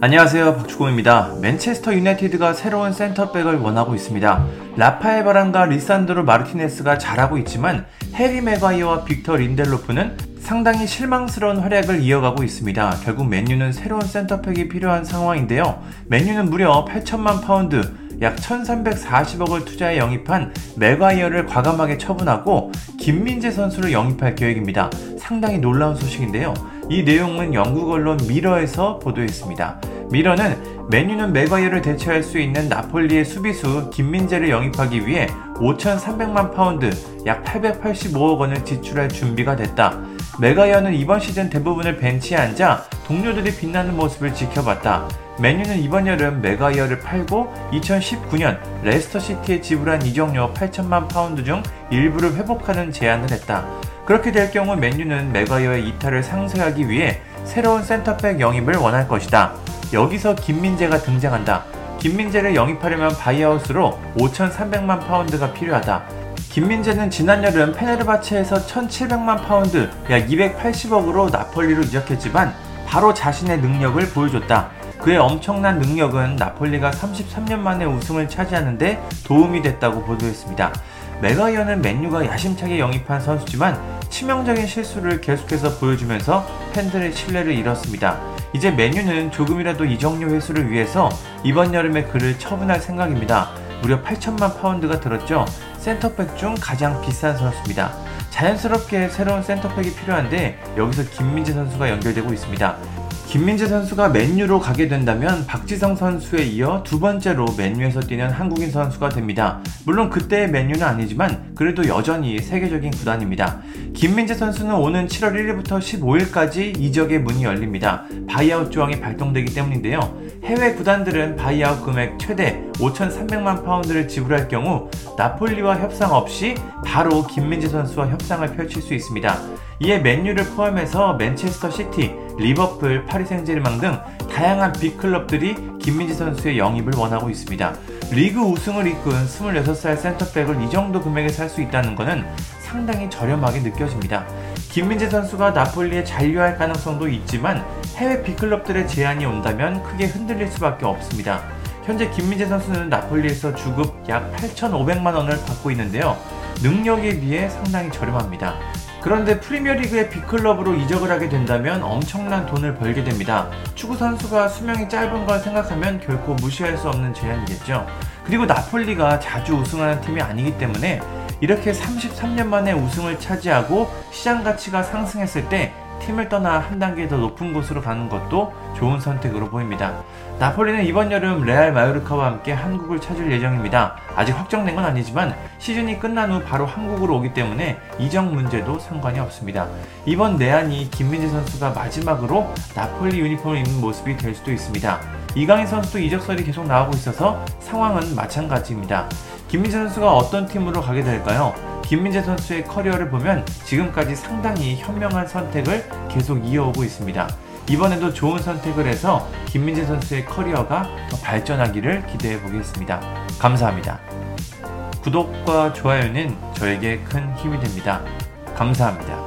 안녕하세요 박주공입니다. 맨체스터 유나이티드가 새로운 센터백을 원하고 있습니다. 라파엘 바란과 리산드로 마르티네스가 잘하고 있지만 해리 매과이어와 빅터 린델로프는 상당히 실망스러운 활약을 이어가고 있습니다. 결국 맨유는 새로운 센터백이 필요한 상황인데요. 맨유는 무려 8천만 파운드 약 1340억을 투자해 영입한 매과이어를 과감하게 처분하고 김민재 선수를 영입할 계획입니다. 상당히 놀라운 소식인데요. 이 내용은 영국 언론 미러에서 보도했습니다. 미러는 맨유는 매과이어를 대체할 수 있는 나폴리의 수비수 김민재를 영입하기 위해 5,300만 파운드, 약 885억 원을 지출할 준비가 됐다. 매과이어는 이번 시즌 대부분을 벤치에 앉아 동료들이 빛나는 모습을 지켜봤다. 맨유는 이번 여름 매과이어를 팔고 2019년 레스터 시티에 지불한 이적료 8천만 파운드 중 일부를 회복하는 제안을 했다. 그렇게 될 경우 맨유는 매과이어의 이탈을 상쇄하기 위해 새로운 센터백 영입을 원할 것이다. 여기서 김민재가 등장한다. 김민재를 영입하려면 바이아웃으로 5,300만 파운드가 필요하다. 김민재는 지난 여름 페네르바체에서 1,700만 파운드, 약 280억으로 나폴리로 이적했지만 바로 자신의 능력을 보여줬다. 그의 엄청난 능력은 나폴리가 33년 만에 우승을 차지하는데 도움이 됐다고 보도했습니다. 매과이어는 맨유가 야심차게 영입한 선수지만 치명적인 실수를 계속해서 보여주면서 팬들의 신뢰를 잃었습니다. 이제 맨유는 조금이라도 이적료 회수를 위해서 이번 여름에 그를 처분할 생각입니다. 무려 8천만 파운드가 들었죠. 센터백 중 가장 비싼 선수입니다. 자연스럽게 새로운 센터백이 필요한데 여기서 김민재 선수가 연결되고 있습니다. 김민재 선수가 맨유로 가게 된다면 박지성 선수에 이어 두 번째로 맨유에서 뛰는 한국인 선수가 됩니다. 물론 그때의 맨유는 아니지만 그래도 여전히 세계적인 구단입니다. 김민재 선수는 오는 7월 1일부터 15일까지 이적의 문이 열립니다. 바이아웃 조항이 발동되기 때문인데요. 해외 구단들은 바이아웃 금액 최대 5,300만 파운드를 지불할 경우 나폴리와 협상 없이 바로 김민재 선수와 협상을 펼칠 수 있습니다. 이에 맨유를 포함해서 맨체스터 시티, 리버풀, 파리 생제르맹 등 다양한 빅클럽들이 김민재 선수의 영입을 원하고 있습니다. 리그 우승을 이끈 26살 센터백을 이 정도 금액에 살 수 있다는 것은 상당히 저렴하게 느껴집니다. 김민재 선수가 나폴리에 잔류할 가능성도 있지만 해외 빅클럽들의 제안이 온다면 크게 흔들릴 수밖에 없습니다. 현재 김민재 선수는 나폴리에서 주급 약 8,500만 원을 받고 있는데요. 능력에 비해 상당히 저렴합니다. 그런데 프리미어리그의 빅클럽으로 이적을 하게 된다면 엄청난 돈을 벌게 됩니다. 축구 선수가 수명이 짧은 걸 생각하면 결코 무시할 수 없는 제안이겠죠. 그리고 나폴리가 자주 우승하는 팀이 아니기 때문에 이렇게 33년 만에 우승을 차지하고 시장 가치가 상승했을 때 팀을 떠나 한 단계 더 높은 곳으로 가는 것도 좋은 선택으로 보입니다. 나폴리는 이번 여름 레알 마요르카와 함께 한국을 찾을 예정입니다. 아직 확정된 건 아니지만 시즌이 끝난 후 바로 한국으로 오기 때문에 이적 문제도 상관이 없습니다. 이번 내한이 김민재 선수가 마지막으로 나폴리 유니폼을 입는 모습이 될 수도 있습니다. 이강인 선수도 이적설이 계속 나오고 있어서 상황은 마찬가지입니다. 김민재 선수가 어떤 팀으로 가게 될까요? 김민재 선수의 커리어를 보면 지금까지 상당히 현명한 선택을 계속 이어오고 있습니다. 이번에도 좋은 선택을 해서 김민재 선수의 커리어가 더 발전하기를 기대해 보겠습니다. 감사합니다. 구독과 좋아요는 저에게 큰 힘이 됩니다. 감사합니다.